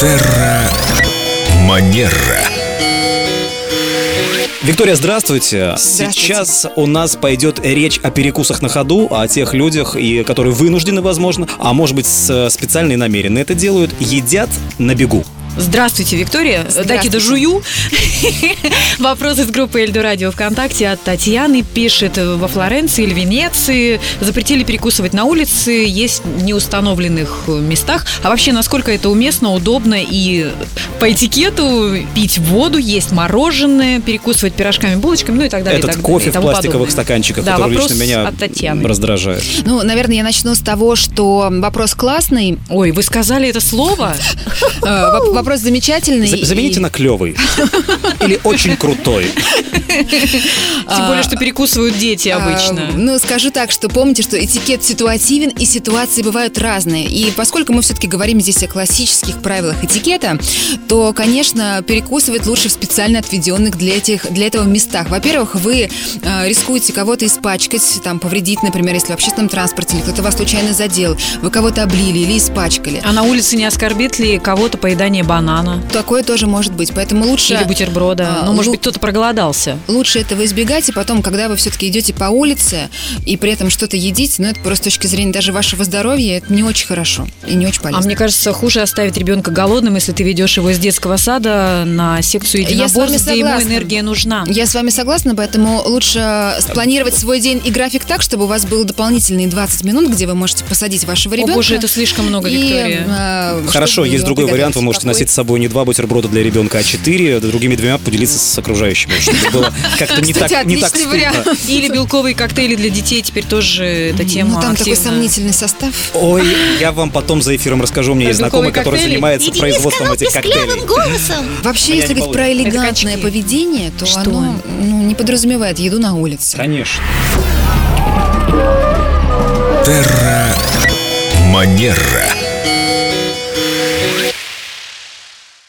Терра Манера. Виктория, здравствуйте. Здравствуйте. Сейчас у нас пойдет речь о перекусах на ходу, о тех людях, и, которые вынуждены, возможно, а может быть, с- специально и намеренно это делают, едят на бегу. Здравствуйте, Виктория. Дайте дожую. Вопрос из группы Эльду Радио ВКонтакте от Татьяны пишет во Флоренции или Венеции запретили перекусывать на улице, есть в неустановленных местах. А вообще, насколько это уместно, удобно и по этикету пить воду, есть мороженое, перекусывать пирожками, булочками, ну и так далее. и Этот так кофе далее, и в пластиковых подобное. стаканчиках, Да, который вопрос лично меня от Татьяны. раздражает. Ну, наверное, я начну с того, что вопрос классный, Ой, вы сказали это слово? э, воп- вопрос замечательный. За- Замените и- на клевый. Или очень крутой. Тем более, что перекусывают дети А, обычно. Ну, скажу так, что помните, что этикет ситуативен, и ситуации бывают разные. И поскольку мы все-таки говорим здесь о классических правилах этикета, то, конечно, перекусывать лучше в специально отведенных для, этих, для этого местах. Во-первых, вы э, рискуете кого-то испачкать, там, повредить, например, если в общественном транспорте, или кто-то вас случайно задел, вы кого-то облили или испачкали. А на улице не оскорбит ли кого-то поедание банана Такое тоже может быть, поэтому лучше... или бутерброда? а, ну, может лу- быть, кто-то проголодался. Лучше этого избегать, и потом, когда вы все-таки идете по улице и при этом что-то едите, ну, это просто с точки зрения даже вашего здоровья, это не очень хорошо и не очень А полезно. мне кажется, хуже оставить ребенка голодным, если ты ведешь его из детского сада на секцию Я с вами единоборств, где ему согласна. энергия нужна. Я с вами согласна, поэтому лучше спланировать свой день и график так, чтобы у вас было дополнительные 20 минут, где вы можете посадить вашего О ребенка. боже, это слишком много, и, Виктория. э, Хорошо, есть другой вариант. Вы можете какой- носить с собой не два бутерброда для ребенка, а четыре, другими двумя поделиться с окружающими. Чтобы было как-то не Кстати, так не так отличный стыдно. вариант. Или белковые коктейли для детей теперь тоже эта тема Ну, там такой активна. сомнительный состав. Ой, я вам потом за эфиром расскажу. У меня есть знакомый, который коктейли? занимается производством этих коктейлей. Вообще, меня если говорить про элегантное поведение, то Что? оно ну, не подразумевает еду на улице. Конечно. Терра Манера.